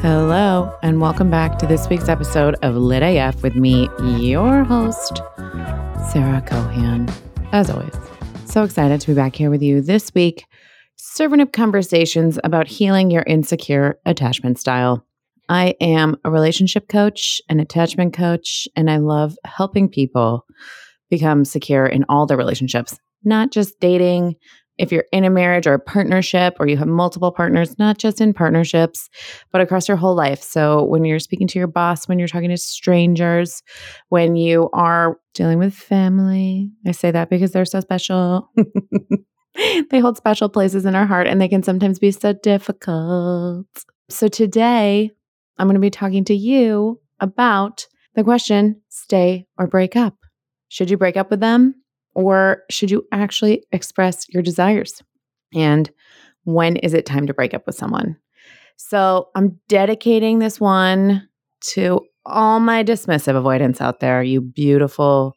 Hello, and welcome back to this week's episode of Lit AF with me, your host, Sarah Cohan. As always, so excited to be back here with you this week, serving up conversations about healing your insecure attachment style. I am a relationship coach, an attachment coach, and I love helping people become secure in all their relationships, not just dating, if you're in a marriage or a partnership or you have multiple partners, not just in partnerships, but across your whole life. So when you're speaking to your boss, when you're talking to strangers, when you are dealing with family, I say that because they're so special. they hold special places in our heart and they can sometimes be so difficult. So today, I'm going to be talking to you about the question stay or break up. Should you break up with them? Or should you actually express your desires? And when is it time to break up with someone? So I'm dedicating this one to all my dismissive avoidants out there, you beautiful,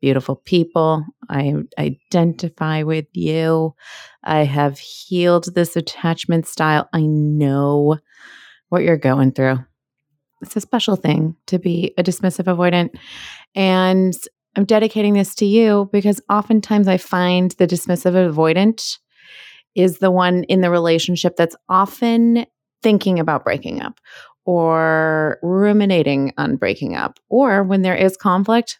beautiful people. I identify with you. I have healed this attachment style. I know what you're going through. It's a special thing to be a dismissive avoidant. And I'm dedicating this to you because oftentimes I find the dismissive avoidant is the one in the relationship that's often thinking about breaking up or ruminating on breaking up. Or when there is conflict,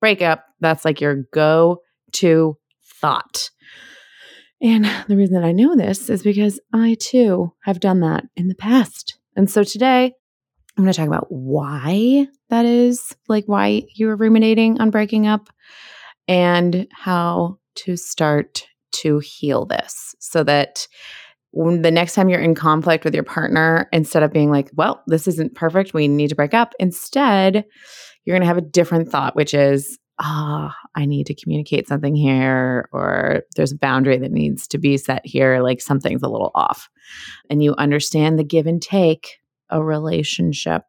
break up. That's like your go to thought. And the reason that I know this is because I too have done that in the past. And so today I'm going to talk about why that is, like why you are ruminating on breaking up and how to start to heal this so that when the next time you're in conflict with your partner, instead of being like, well, this isn't perfect, we need to break up, instead, you're going to have a different thought, which is, ah, oh, I need to communicate something here, or there's a boundary that needs to be set here, like something's a little off. And you understand the give and take a relationship.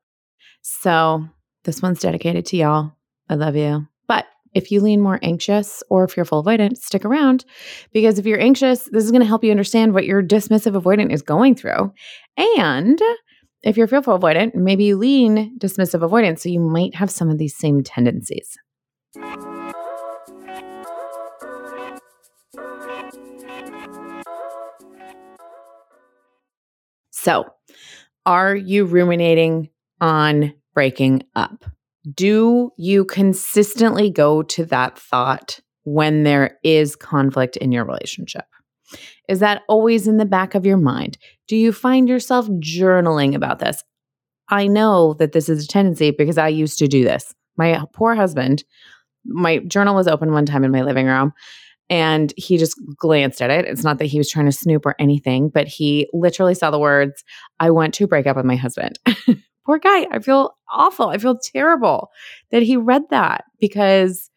So this one's dedicated to y'all. I love you. But if you lean more anxious or fearful avoidant, stick around because if you're anxious, this is going to help you understand what your dismissive avoidant is going through. And if you're fearful avoidant, maybe you lean dismissive avoidant, so you might have some of these same tendencies. So, are you ruminating on breaking up? Do you consistently go to that thought when there is conflict in your relationship? Is that always in the back of your mind? Do you find yourself journaling about this? I know that this is a tendency because I used to do this. My poor husband, my journal was open one time in my living room and he just glanced at it. It's not that he was trying to snoop or anything, but he literally saw the words, I want to break up with my husband. Poor guy. I feel awful. I feel terrible that he read that because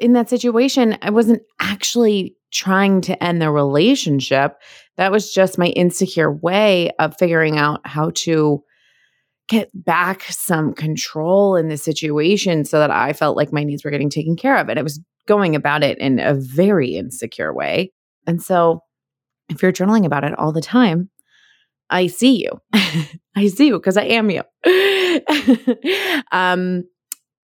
in that situation, I wasn't actually trying to end the relationship. That was just my insecure way of figuring out how to get back some control in the situation so that I felt like my needs were getting taken care of. And it was going about it in a very insecure way. And so, if you're journaling about it all the time, I see you. I see you because I am you. um,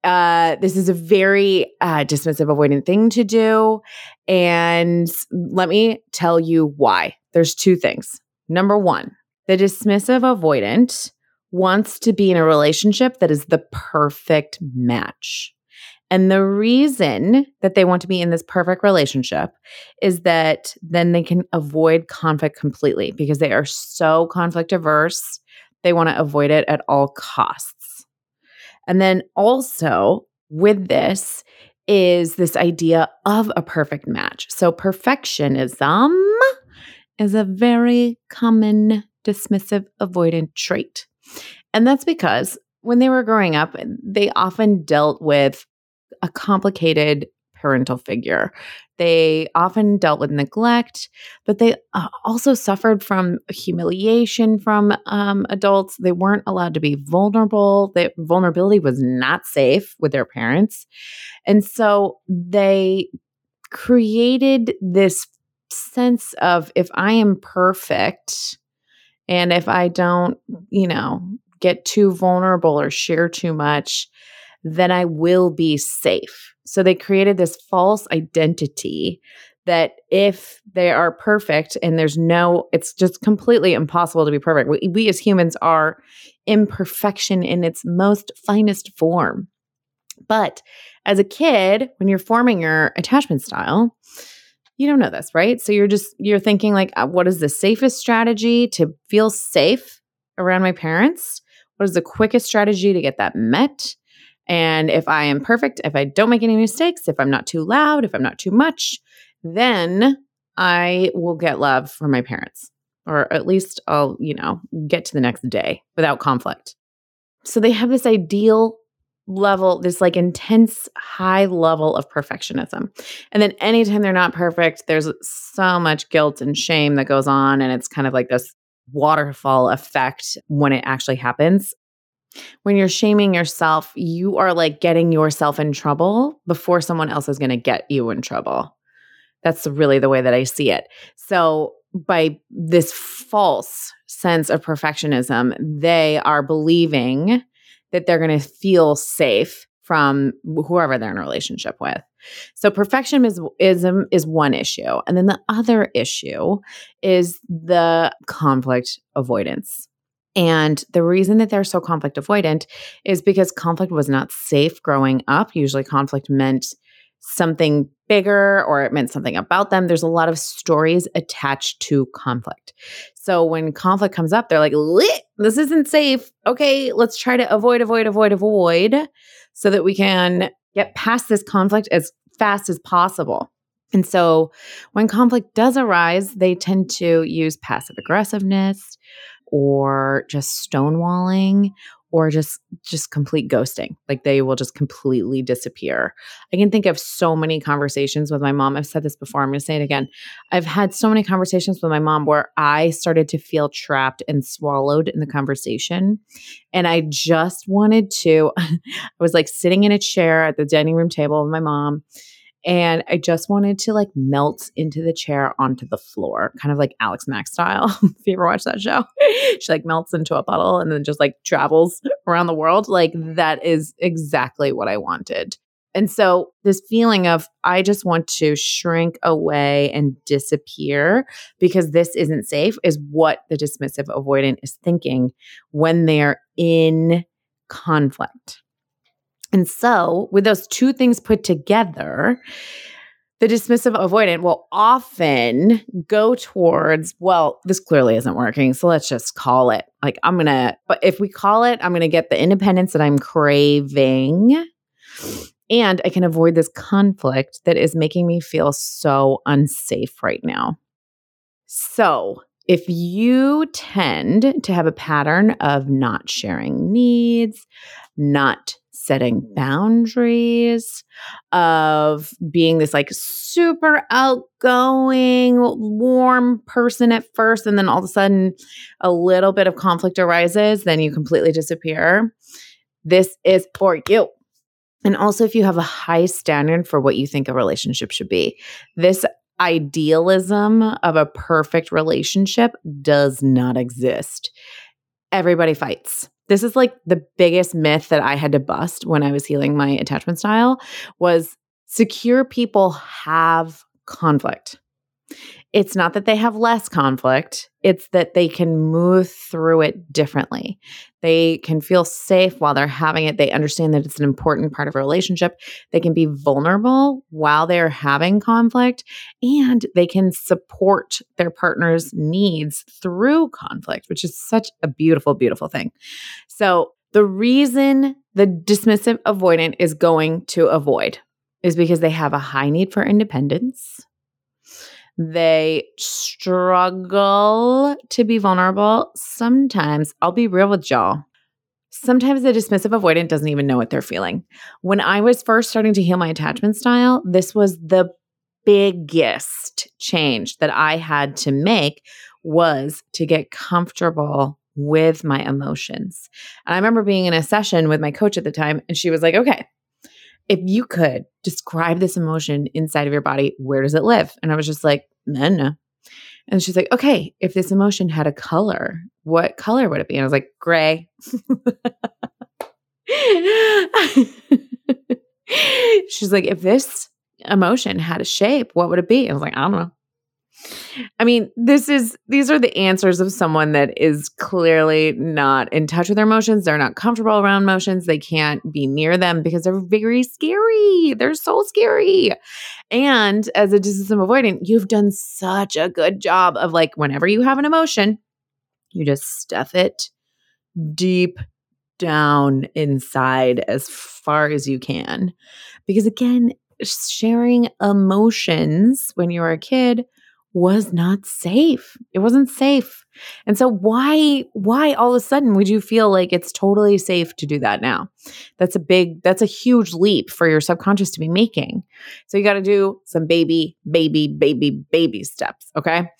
uh, this is a very uh, dismissive, avoidant thing to do. And let me tell you why. There's two things. Number one, the dismissive avoidant wants to be in a relationship that is the perfect match. And the reason that they want to be in this perfect relationship is that then they can avoid conflict completely because they are so conflict averse. They want to avoid it at all costs. And then also with this is this idea of a perfect match. So perfectionism is a very common dismissive avoidant trait. And that's because when they were growing up, they often dealt with a complicated parental figure. They often dealt with neglect, but they uh, also suffered from humiliation from um, adults. They weren't allowed to be vulnerable. The vulnerability was not safe with their parents. And so they created this sense of if I am perfect and if I don't, you know, get too vulnerable or share too much, then I will be safe. So they created this false identity that if they are perfect and there's no, it's just completely impossible to be perfect. We, we as humans are imperfection in its most finest form. But as a kid, when you're forming your attachment style, you don't know this, right? So you're just you're thinking like uh, what is the safest strategy to feel safe around my parents? What is the quickest strategy to get that met? And if I am perfect, if I don't make any mistakes, if I'm not too loud, if I'm not too much, then I will get love from my parents. Or at least I'll, you know, get to the next day without conflict. So they have this ideal level, this like intense high level of perfectionism. And then anytime they're not perfect, there's so much guilt and shame that goes on. And it's kind of like this waterfall effect when it actually happens. When you're shaming yourself, you are like getting yourself in trouble before someone else is going to get you in trouble. That's really the way that I see it. So, by this false sense of perfectionism, they are believing that they're going to feel safe from whoever they're in a relationship with. So perfectionism is, one issue. And then the other issue is the conflict avoidance. And the reason that they're so conflict avoidant is because conflict was not safe growing up. Usually, conflict meant something bigger or it meant something about them. There's a lot of stories attached to conflict. So when conflict comes up, they're like, this isn't safe. Okay, let's try to avoid, avoid, avoid, avoid so that we can get past this conflict as fast as possible. And so when conflict does arise, they tend to use passive aggressiveness or just stonewalling or just just complete ghosting. Like they will just completely disappear. I can think of so many conversations with my mom. I've said this before i'm going to say it again. I've had so many conversations with my mom where i started to feel trapped and swallowed in the conversation. And i just wanted to i was like sitting in a chair at the dining room table with my mom and I just wanted to like melt into the chair onto the floor, kind of like Alex Mack style. if you ever watch that show, she like melts into a puddle and then just like travels around the world. Like that is exactly what I wanted. And so, this feeling of I just want to shrink away and disappear because this isn't safe is what the dismissive avoidant is thinking when they're in conflict. And so, with those two things put together, the dismissive avoidant will often go towards, well, this clearly isn't working. So let's just call it. Like, I'm going to, but if we call it, I'm going to get the independence that I'm craving. And I can avoid this conflict that is making me feel so unsafe right now. So, if you tend to have a pattern of not sharing needs, not setting mm. boundaries, of being this like super outgoing, warm person at first, and then all of a sudden a little bit of conflict arises, then you completely disappear. This is for you. And also, if you have a high standard for what you think a relationship should be, this idealism of a perfect relationship does not exist. Everybody fights this is like the biggest myth that I had to bust when I was healing my attachment style was secure people have conflict. It's not that they have less conflict, it's that they can move through it differently. They can feel safe while they're having it. They understand that it's an important part of a relationship. They can be vulnerable while they're having conflict, and they can support their partner's needs through conflict, which is such a beautiful, beautiful thing. So, the reason the dismissive avoidant is going to avoid is because they have a high need for independence they struggle to be vulnerable. Sometimes I'll be real with y'all. sometimes the dismissive avoidant doesn't even know what they're feeling. When I was first starting to heal my attachment style, this was the biggest change that I had to make was to get comfortable with my emotions. And I remember being in a session with my coach at the time and she was like, "Okay, if you could describe this emotion inside of your body, where does it live?" And I was just like, "No, no." And she's like, "Okay, if this emotion had a color, what color would it be?" And I was like, "Gray." she's like, "If this emotion had a shape, what would it be? I was like, I don't know. I mean, this is these are the answers of someone that is clearly not in touch with their emotions. They're not comfortable around emotions. They can't be near them because they're very scary. They're so scary. And as a dismissive avoidant, you've done such a good job of like whenever you have an emotion, you just stuff it deep down inside as far as you can. Because again, sharing emotions when you were a kid was not safe. It wasn't safe. And so why why all of a sudden would you feel like it's totally safe to do that now? That's a big that's a huge leap for your subconscious to be making. So you got to do some baby baby baby baby steps, okay?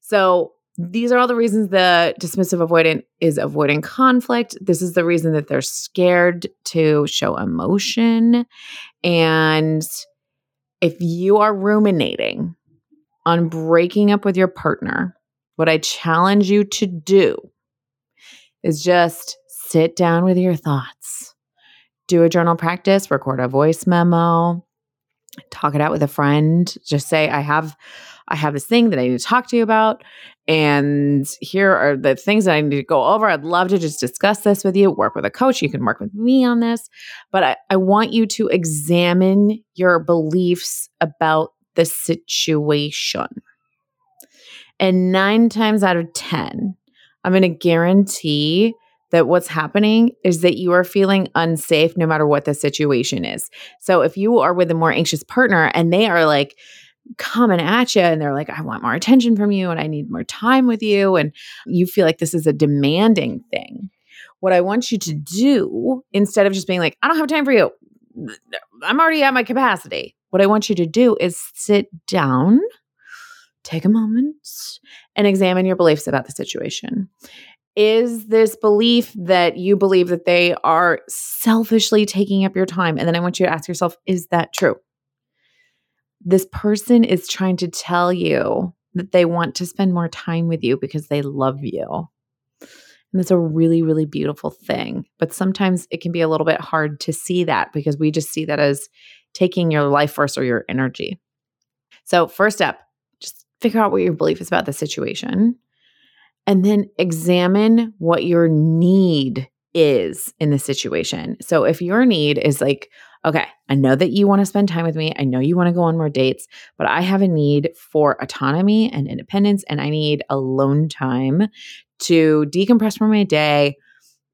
So these are all the reasons the dismissive avoidant is avoiding conflict. This is the reason that they're scared to show emotion and if you are ruminating on breaking up with your partner, what I challenge you to do is just sit down with your thoughts, do a journal practice, record a voice memo, talk it out with a friend. Just say, I have. I have this thing that I need to talk to you about. And here are the things that I need to go over. I'd love to just discuss this with you, work with a coach. You can work with me on this. But I, I want you to examine your beliefs about the situation. And nine times out of 10, I'm going to guarantee that what's happening is that you are feeling unsafe no matter what the situation is. So if you are with a more anxious partner and they are like, coming at you and they're like, I want more attention from you and I need more time with you. And you feel like this is a demanding thing. What I want you to do instead of just being like, I don't have time for you, I'm already at my capacity. What I want you to do is sit down, take a moment, and examine your beliefs about the situation. Is this belief that you believe that they are selfishly taking up your time? And then I want you to ask yourself, is that true? this person is trying to tell you that they want to spend more time with you because they love you. And it's a really, really beautiful thing. But sometimes it can be a little bit hard to see that because we just see that as taking your life force or your energy. So, first step, just figure out what your belief is about the situation and then examine what your need is in the situation. So, if your need is like, okay, I know that you want to spend time with me. I know you want to go on more dates, but I have a need for autonomy and independence, and I need alone time to decompress from my day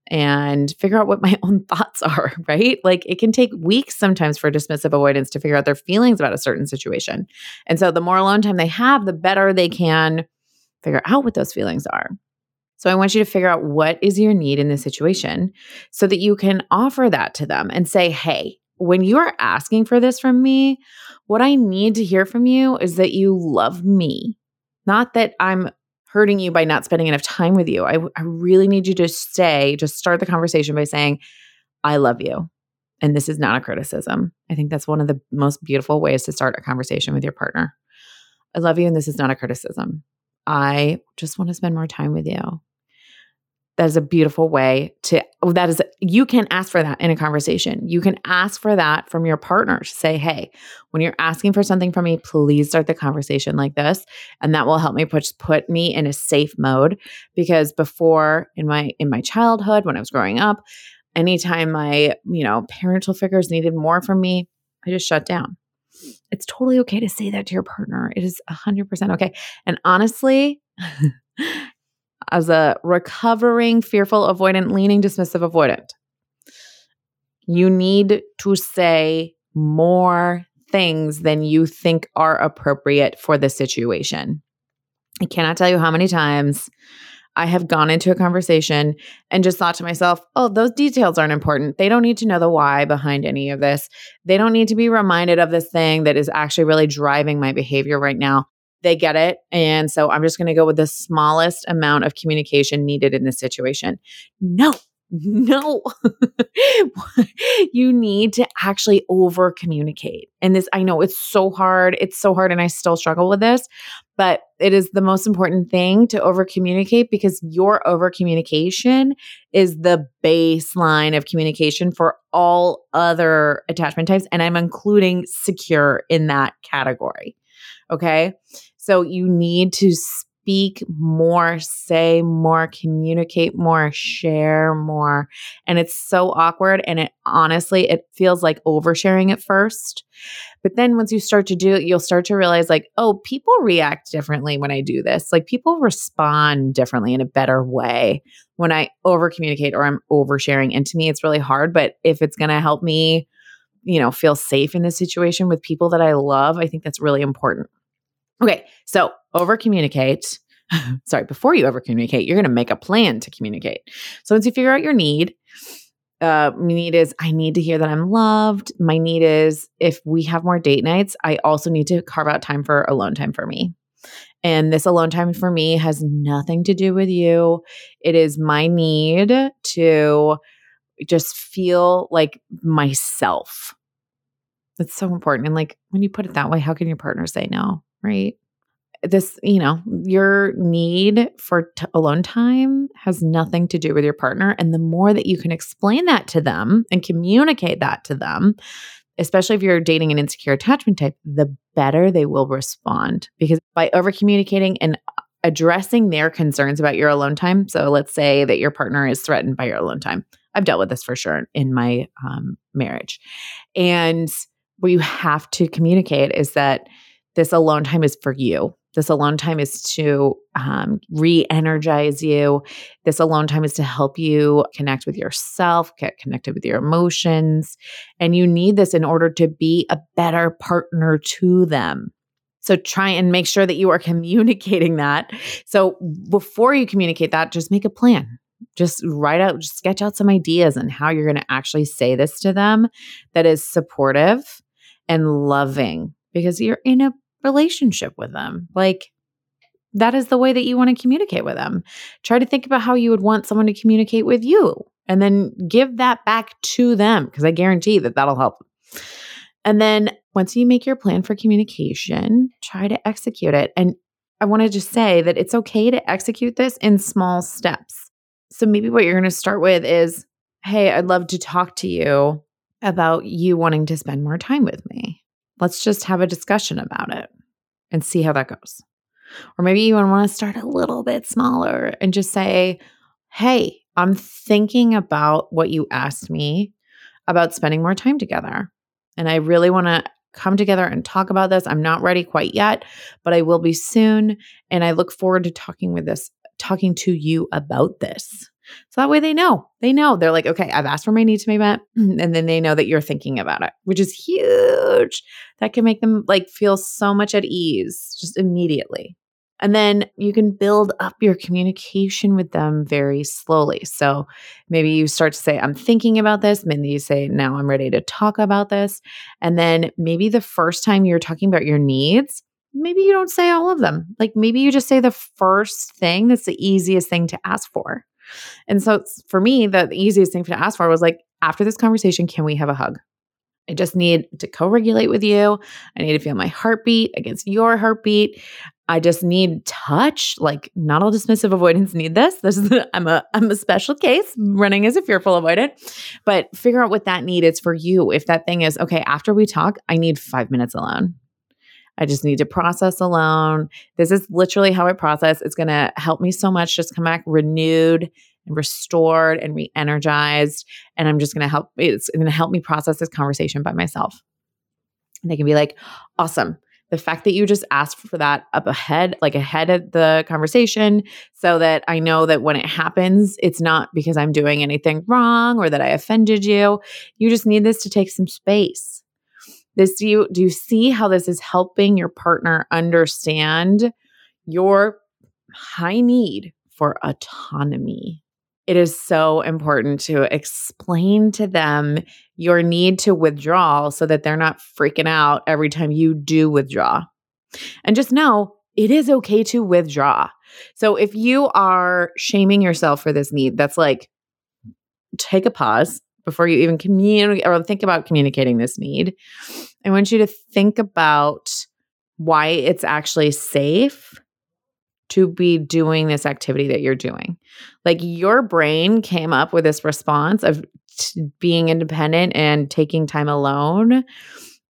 and figure out what my own thoughts are, right? Like it can take weeks sometimes for dismissive avoidants to figure out their feelings about a certain situation. And so the more alone time they have, the better they can figure out what those feelings are. So I want you to figure out what is your need in this situation so that you can offer that to them and say, hey, when you are asking for this from me, what I need to hear from you is that you love me, not that I'm hurting you by not spending enough time with you. I, I really need you to stay, just start the conversation by saying, I love you. And this is not a criticism. I think that's one of the most beautiful ways to start a conversation with your partner. I love you, and this is not a criticism. I just want to spend more time with you that is a beautiful way to that is you can ask for that in a conversation. You can ask for that from your partner to say hey when you're asking for something from me please start the conversation like this. And that will help me put put me in a safe mode because before in my in my childhood when i was growing up anytime my you know parental figures needed more from me i just shut down. It's totally okay to say that to your partner. It is 100% okay. And honestly as a recovering, fearful, avoidant, leaning, dismissive avoidant. You need to say more things than you think are appropriate for the situation. I cannot tell you how many times I have gone into a conversation and just thought to myself, oh, those details aren't important. They don't need to know the why behind any of this. They don't need to be reminded of this thing that is actually really driving my behavior right now. They get it. And so I'm just going to go with the smallest amount of communication needed in this situation. No, no, you need to actually over communicate. And this, I know it's so hard. It's so hard. And I still struggle with this, but it is the most important thing to over communicate because your over communication is the baseline of communication for all other attachment types. And I'm including secure in that category. Okay. So you need to speak more, say more, communicate more, share more. And it's so awkward. And it honestly, it feels like oversharing at first. But then once you start to do it, you'll start to realize like, oh, people react differently when I do this. Like people respond differently in a better way when I over communicate or I'm oversharing. And to me, it's really hard. But if it's going to help me, you know, feel safe in this situation with people that I love, I think that's really important. Okay, so over communicate. Sorry, before you over communicate, you're going to make a plan to communicate. So once you figure out your need, uh, my need is I need to hear that I'm loved. My need is if we have more date nights, I also need to carve out time for alone time for me. And this alone time for me has nothing to do with you. It is my need to just feel like myself. It's so important. And like when you put it that way, how can your partner say no? Right? This, you know, your need for t- alone time has nothing to do with your partner. And the more that you can explain that to them and communicate that to them, especially if you're dating an insecure attachment type, the better they will respond. Because by over communicating and addressing their concerns about your alone time, so let's say that your partner is threatened by your alone time. I've dealt with this for sure in my um, marriage. And what you have to communicate is that this alone time is for you. This alone time is to um, re energize you. This alone time is to help you connect with yourself, get connected with your emotions. And you need this in order to be a better partner to them. So try and make sure that you are communicating that. So before you communicate that, just make a plan. Just write out, just sketch out some ideas on how you're going to actually say this to them that is supportive and loving because you're in a relationship with them. Like, that is the way that you want to communicate with them. Try to think about how you would want someone to communicate with you and then give that back to them because I guarantee that that'll help. And then once you make your plan for communication, try to execute it. And I want to just say that it's okay to execute this in small steps. So maybe what you're going to start with is Hey, I'd love to talk to you about you wanting to spend more time with me. Let's just have a discussion about it and see how that goes. Or maybe you want to start a little bit smaller and just say, Hey, I'm thinking about what you asked me about spending more time together. And I really want to come together and talk about this. I'm not ready quite yet, but I will be soon. And I look forward to talking with this, talking to you about this. So that way they know. They know. They're like, okay, I've asked for my needs to be met. And then they know that you're thinking about it, which is huge. That can make them like feel so much at ease just immediately. And then you can build up your communication with them very slowly. So maybe you start to say, I'm thinking about this. Maybe you say, now I'm ready to talk about this. And then maybe the first time you're talking about your needs, maybe you don't say all of them. Like maybe you just say the first thing that's the easiest thing to ask for. And so for me, the, the easiest thing to ask for was like, after this conversation, can we have a hug? I just need to co regulate with you. I need to feel my heartbeat against your heartbeat. I just need touch. Like not all dismissive avoidants need this. This is I'm a I'm a special case running as a fearful avoidant. But figure out what that need is for you. If that thing is okay, after we talk, I need five minutes alone. I just need to process alone. This is literally how I process. It's going to help me so much. Just come back renewed and restored and re-energized. And I'm just going to help. It's going to help me process this conversation by myself. And they can be like, awesome. The fact that you just asked for that up ahead, like ahead of the conversation, so that I know that when it happens, it's not because I'm doing anything wrong or that I offended you. You just need this to take some space this do you do you see how this is helping your partner understand your high need for autonomy. It is so important to explain to them your need to withdraw so that they're not freaking out every time you do withdraw. And just know it is okay to withdraw. So if you are shaming yourself for this need, that's like, take a pause before you even communicate or think about communicating this need. I want you to think about why it's actually safe to be doing this activity that you're doing. Like your brain came up with this response of t- being independent and taking time alone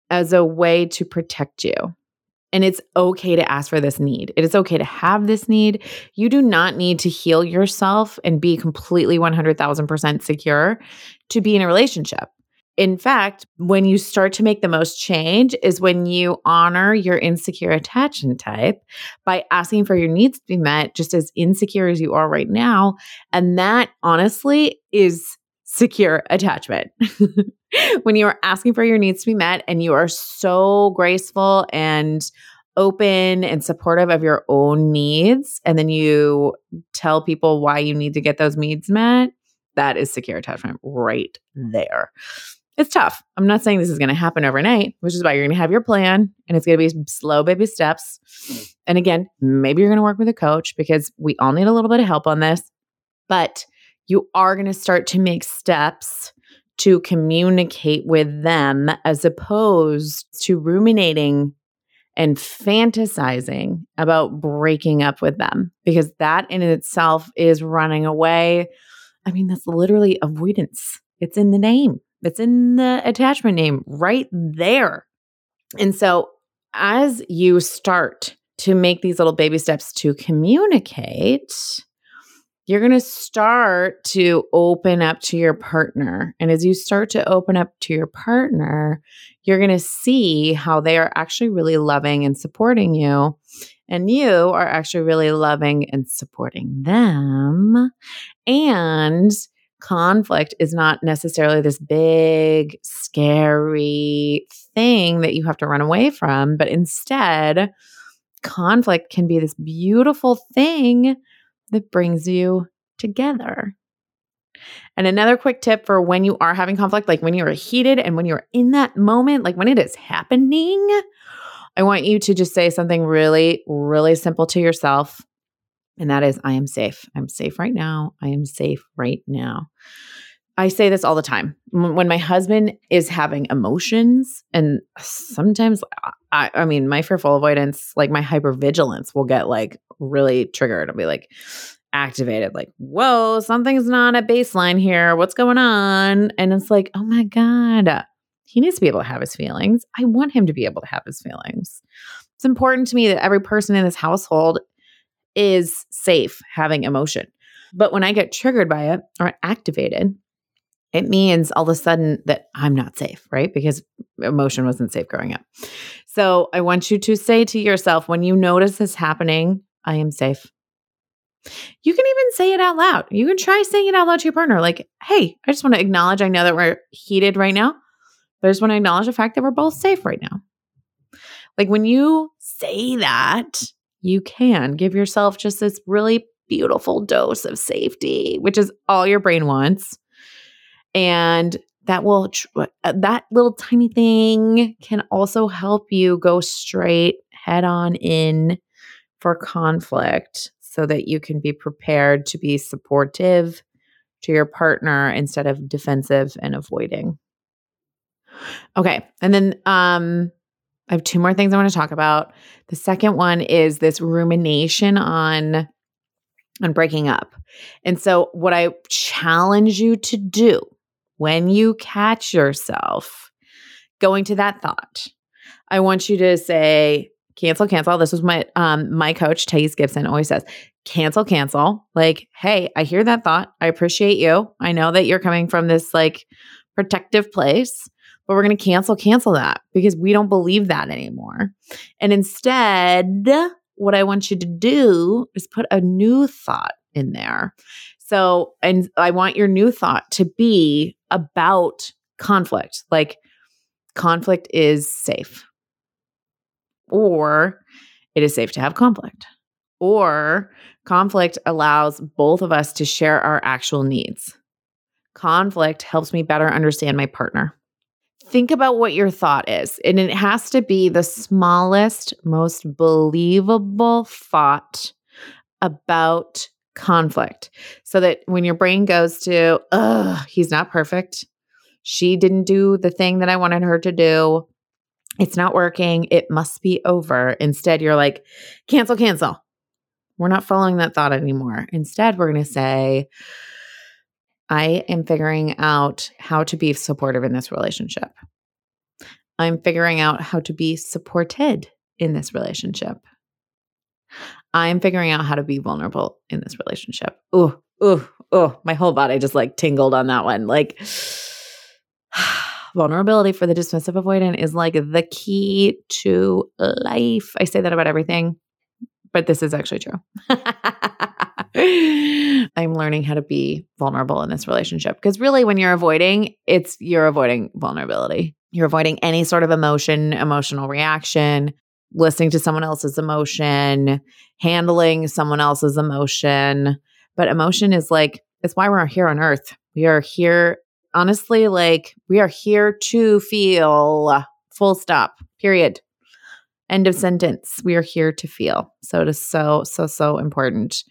as a way to protect you. And it's okay to ask for this need. It is okay to have this need. You do not need to heal yourself and be completely 100,000% secure to be in a relationship. In fact, when you start to make the most change is when you honor your insecure attachment type by asking for your needs to be met, just as insecure as you are right now. And that honestly is secure attachment. when you are asking for your needs to be met and you are so graceful and open and supportive of your own needs, and then you tell people why you need to get those needs met, that is secure attachment right there it's tough. I'm not saying this is going to happen overnight, which is why you're going to have your plan and it's going to be slow baby steps. And again, maybe you're going to work with a coach because we all need a little bit of help on this, but you are going to start to make steps to communicate with them as opposed to ruminating and fantasizing about breaking up with them because that in itself is running away. I mean, that's literally avoidance. It's in the name. It's in the attachment name right there. And so as you start to make these little baby steps to communicate, you're going to start to open up to your partner. And as you start to open up to your partner, you're going to see how they are actually really loving and supporting you. And you are actually really loving and supporting them. And conflict is not necessarily this big, scary thing that you have to run away from, but instead, conflict can be this beautiful thing that brings you together. And another quick tip for when you are having conflict, like when you're heated and when you're in that moment, like when it is happening, I want you to just say something really, really simple to yourself. And that is, I am safe. I'm safe right now. I am safe right now. I say this all the time. When my husband is having emotions, and sometimes, I, I mean, my fearful avoidance, like my hypervigilance, will get like really triggered. I'll be like activated, like, whoa, something's not at baseline here. What's going on? And it's like, oh my God, he needs to be able to have his feelings. I want him to be able to have his feelings. It's important to me that every person in this household is safe having emotion. But when I get triggered by it or activated, it means all of a sudden that I'm not safe, right? Because emotion wasn't safe growing up. So I want you to say to yourself when you notice this happening, I am safe. You can even say it out loud. You can try saying it out loud to your partner, like, hey, I just want to acknowledge, I know that we're heated right now, but I just want to acknowledge the fact that we're both safe right now. Like when you say that, you can give yourself just this really beautiful dose of safety, which is all your brain wants. And that will, uh, that little tiny thing can also help you go straight head on in for conflict so that you can be prepared to be supportive to your partner instead of defensive and avoiding. Okay. And then um I have two more things I want to talk about. The second one is this rumination on on breaking up. And so what I challenge you to do when you catch yourself going to that thought, I want you to say cancel cancel. This is what um my coach Thais Gibson always says. Cancel cancel. Like, hey, I hear that thought. I appreciate you. I know that you're coming from this like protective place but we're going to cancel cancel that because we don't believe that anymore. And instead, what I want you to do is put a new thought in there. So, and I want your new thought to be about conflict. Like conflict is safe. Or it is safe to have conflict. Or Conflict allows both of us to share our actual needs. Conflict helps me better understand my partner. Think about what your thought is, and it has to be the smallest, most believable thought about conflict so that when your brain goes to, ugh, he's not perfect. She didn't do the thing that I wanted her to do. It's not working. It must be over. Instead, you're like, cancel, cancel. We're not following that thought anymore. Instead, we're going to say, I am figuring out how to be supportive in this relationship. I'm figuring out how to be supported in this relationship. I'm figuring out how to be vulnerable in this relationship. Oh, oh, oh, my whole body just like tingled on that one. Like, vulnerability for the dismissive avoidant is like the key to life. I say that about everything, but this is actually true. I'm learning how to be vulnerable in this relationship because really, when you're avoiding, it's you're avoiding vulnerability. You're avoiding any sort of emotion, emotional reaction, listening to someone else's emotion, handling someone else's emotion. But emotion is like, it's why we're here on earth. We are here, honestly, like, we are here to feel full stop, period. End of sentence. We are here to feel. So it is so, so, so important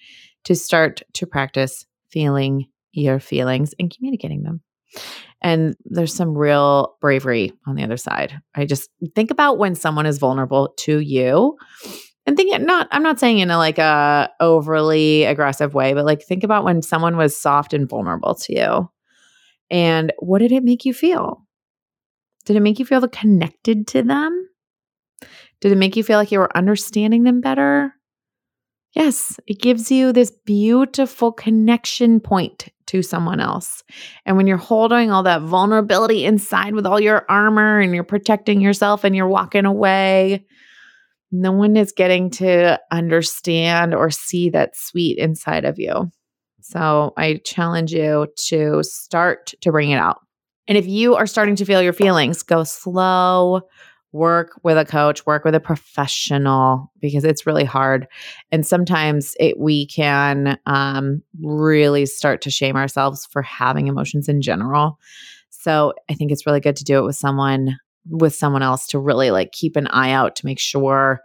to start to practice feeling your feelings and communicating them. And there's some real bravery on the other side. I just think about when someone is vulnerable to you and think it not I'm not saying in a like a overly aggressive way, but like think about when someone was soft and vulnerable to you. And what did it make you feel? Did it make you feel connected to them? Did it make you feel like you were understanding them better? Yes, it gives you this beautiful connection point to someone else. And when you're holding all that vulnerability inside with all your armor and you're protecting yourself and you're walking away, no one is getting to understand or see that sweet inside of you. So I challenge you to start to bring it out. And if you are starting to feel your feelings, go slow, work with a coach, work with a professional because it's really hard. And sometimes it, we can um, really start to shame ourselves for having emotions in general. So I think it's really good to do it with someone with someone else to really like keep an eye out to make sure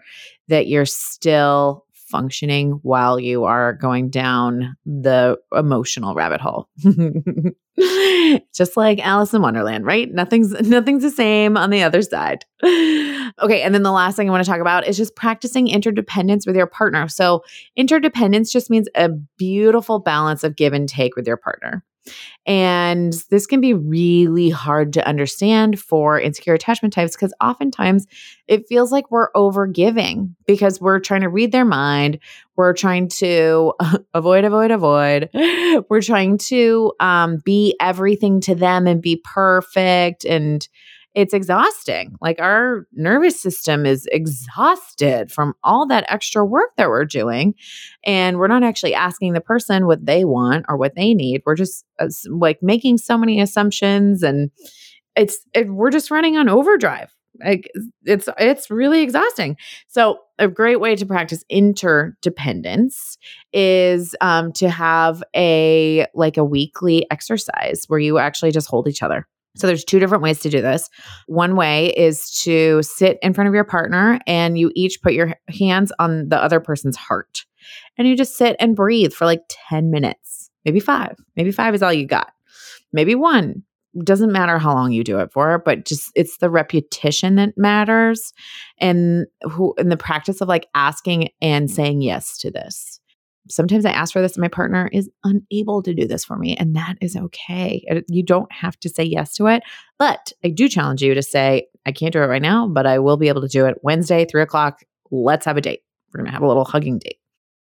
that you're still functioning while you are going down the emotional rabbit hole. Just like Alice in Wonderland, right? Nothing's nothing's the same on the other side. Okay, and then the last thing I want to talk about is just practicing interdependence with your partner. So, interdependence just means a beautiful balance of give and take with your partner. And this can be really hard to understand for insecure attachment types because oftentimes it feels like we're over giving because we're trying to read their mind. We're trying to avoid, avoid, avoid. We're trying to um, be everything to them and be perfect. And it's exhausting. Like our nervous system is exhausted from all that extra work that we're doing. And we're not actually asking the person what they want or what they need. We're just uh, like making so many assumptions and it's it, we're just running on overdrive. Like it's it's really exhausting. So a great way to practice interdependence is um, to have a like a weekly exercise where you actually just hold each other so there's two different ways to do this. One way is to sit in front of your partner and you each put your hands on the other person's heart. And you just sit and breathe for like 10 minutes, maybe 5. Maybe 5 is all you got. Maybe 1. Doesn't matter how long you do it for, but just it's the repetition that matters and who in the practice of like asking and saying yes to this sometimes I ask for this and my partner is unable to do this for me. And that is okay. You don't have to say yes to it. But I do challenge you to say, I can't do it right now, but I will be able to do it Wednesday, three o'clock. Let's have a date. We're going to have a little hugging date.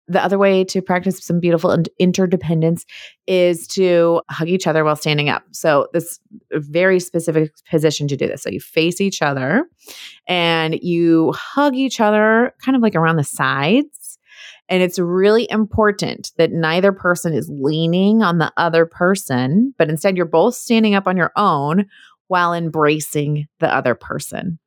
The other way to practice some beautiful interdependence is to hug each other while standing up. So, this very specific position to do this. So, you face each other and you hug each other kind of like around the sides and it's really important that neither person is leaning on the other person, but instead you're both standing up on your own while embracing the other person.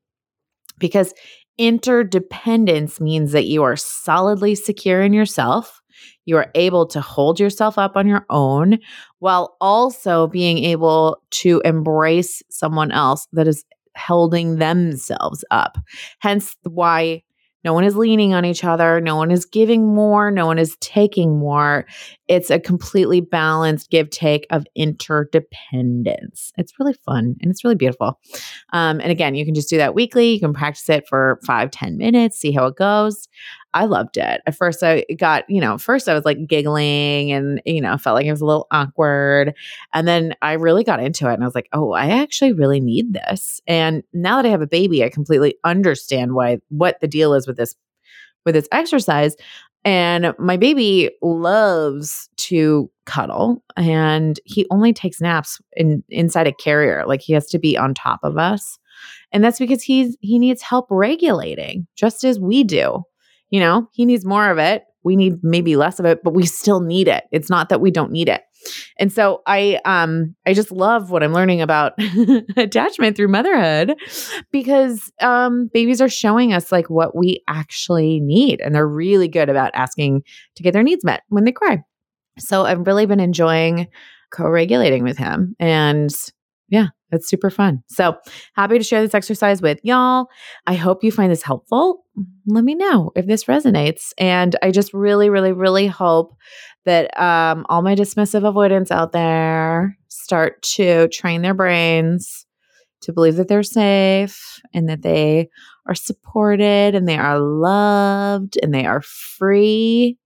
Because interdependence means that you are solidly secure in yourself You are able to hold yourself up on your own while also being able to embrace someone else that is holding themselves up. Hence why no one is leaning on each other. No one is giving more. No one is taking more. It's a completely balanced give take of interdependence. It's really fun and it's really beautiful. Um, and again, you can just do that weekly. You can practice it for five, ten minutes, see how it goes. I loved it. At first, I got, you know, first I was like giggling and, you know, felt like it was a little awkward. And then I really got into it and I was like, oh, I actually really need this. And now that I have a baby, I completely understand why, what the deal is with this, with this exercise. And my baby loves to cuddle and he only takes naps in inside a carrier. Like he has to be on top of us. And that's because he's he needs help regulating, just as we do. You know, he needs more of it. We need maybe less of it, but we still need it. It's not that we don't need it. And so I um I just love what I'm learning about attachment through motherhood because um babies are showing us like what we actually need and they're really good about asking to get their needs met when they cry. So I've really been enjoying co-regulating with him and yeah, it's super fun. So happy to share this exercise with y'all. I hope you find this helpful. Let me know if this resonates. And I just really, really, really hope that um, all my dismissive avoidants out there start to train their brains to believe that they're safe and that they are supported and they are loved and they are free.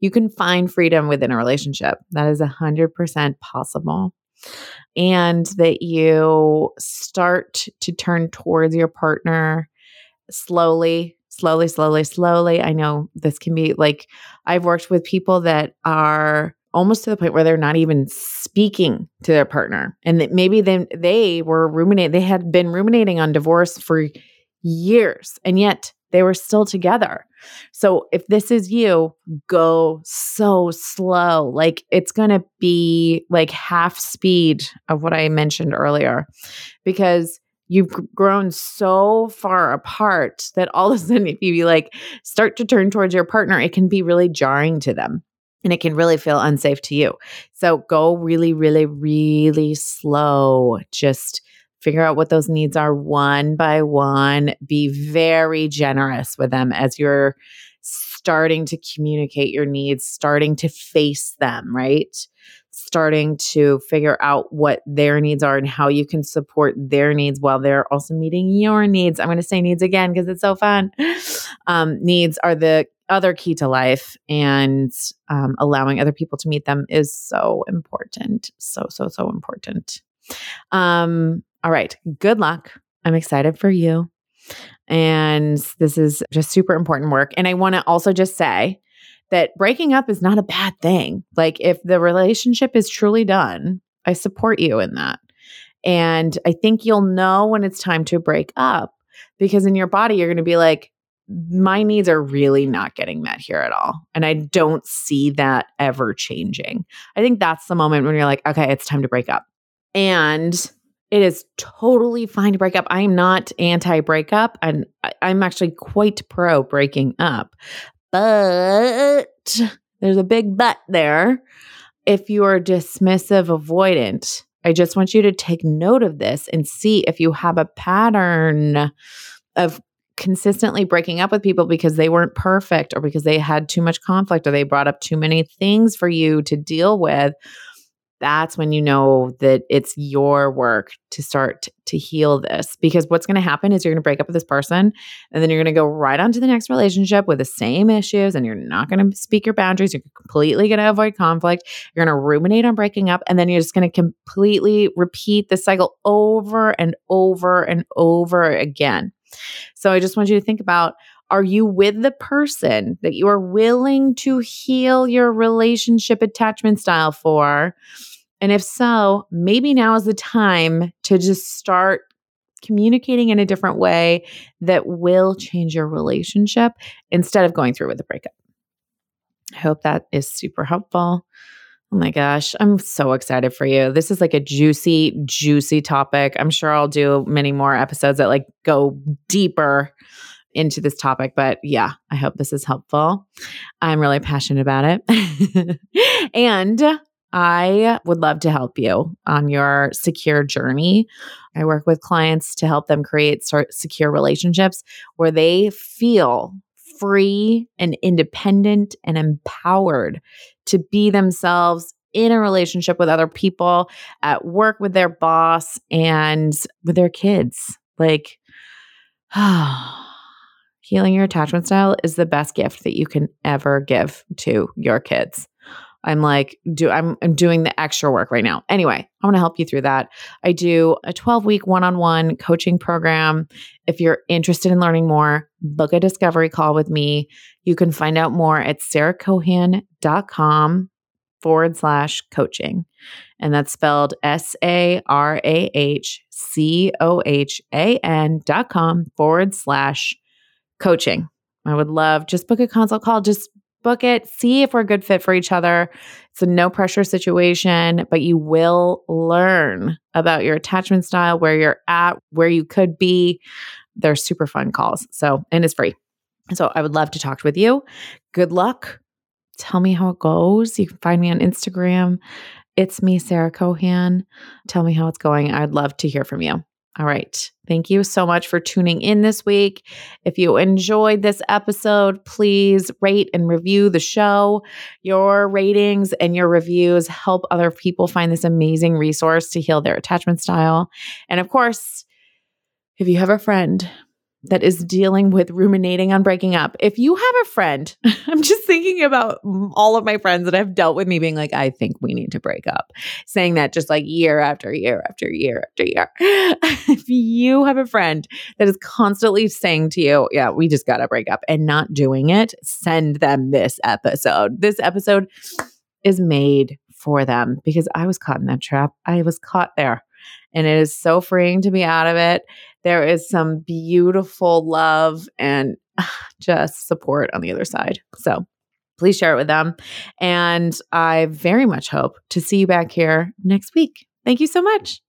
You can find freedom within a relationship. That is 100% possible and that you start to turn towards your partner slowly, slowly, slowly, slowly. I know this can be like I've worked with people that are almost to the point where they're not even speaking to their partner and that maybe then they were ruminating they had been ruminating on divorce for years and yet they were still together. So if this is you, go so slow. Like it's going to be like half speed of what I mentioned earlier because you've grown so far apart that all of a sudden if you like start to turn towards your partner, it can be really jarring to them and it can really feel unsafe to you. So go really really really slow. Just figure out what those needs are one by one. Be very generous with them as you're starting to communicate your needs, starting to face them, right? Starting to figure out what their needs are and how you can support their needs while they're also meeting your needs. I'm going to say needs again because it's so fun. Um, needs are the other key to life, and um, allowing other people to meet them is so important. So, so, so important. Um, all right. Good luck. I'm excited for you. And this is just super important work. And I want to also just say that breaking up is not a bad thing. Like, if the relationship is truly done, I support you in that. And I think you'll know when it's time to break up because in your body, you're going to be like, my needs are really not getting met here at all. And I don't see that ever changing. I think that's the moment when you're like, okay, it's time to break up. And it is totally fine to break up. I'm not anti breakup, and I'm actually quite pro breaking up. But there's a big but there. If you are dismissive avoidant, I just want you to take note of this and see if you have a pattern of consistently breaking up with people because they weren't perfect or because they had too much conflict or they brought up too many things for you to deal with that's when you know that it's your work to start to heal this. Because what's going to happen is you're going to break up with this person and then you're going to go right on to the next relationship with the same issues and you're not going to speak your boundaries. You're completely going to avoid conflict. You're going to ruminate on breaking up and then you're just going to completely repeat the cycle over and over and over again. So I just want you to think about are you with the person that you are willing to heal your relationship attachment style for? And if so, maybe now is the time to just start communicating in a different way that will change your relationship instead of going through with a breakup. I hope that is super helpful. Oh my gosh, I'm so excited for you. This is like a juicy, juicy topic. I'm sure I'll do many more episodes that like go deeper into this topic, but yeah, I hope this is helpful. I'm really passionate about it. and I would love to help you on your secure journey. I work with clients to help them create secure relationships where they feel free and independent and empowered to be themselves in a relationship with other people, at work with their boss, and with their kids. Like, healing your attachment style is the best gift that you can ever give to your kids. I'm like, do I'm I'm doing the extra work right now. Anyway, I want to help you through that. I do a 12 week one on one coaching program. If you're interested in learning more, book a discovery call with me. You can find out more at sarahcohan.com forward slash coaching. And that's spelled S A R A H C O H A N dot com forward slash coaching. I would love just book a consult call. Just book it, see if we're a good fit for each other. It's a no pressure situation, but you will learn about your attachment style, where you're at, where you could be. They're super fun calls. So, and it's free. So, I would love to talk with you. Good luck. Tell me how it goes. You can find me on Instagram. It's me, Sarah Cohan. Tell me how it's going. I'd love to hear from you. All right. Thank you so much for tuning in this week. If you enjoyed this episode, please rate and review the show. Your ratings and your reviews help other people find this amazing resource to heal their attachment style. And of course, if you have a friend that is dealing with ruminating on breaking up. If you have a friend, I'm just thinking about all of my friends that have dealt with me being like, I think we need to break up, saying that just like year after year after year after year. if you have a friend that is constantly saying to you, Yeah, we just got to break up and not doing it, send them this episode. This episode is made for them because I was caught in that trap. I was caught there. And it is so freeing to be out of it there is some beautiful love and just support on the other side. So please share it with them. And I very much hope to see you back here next week. Thank you so much.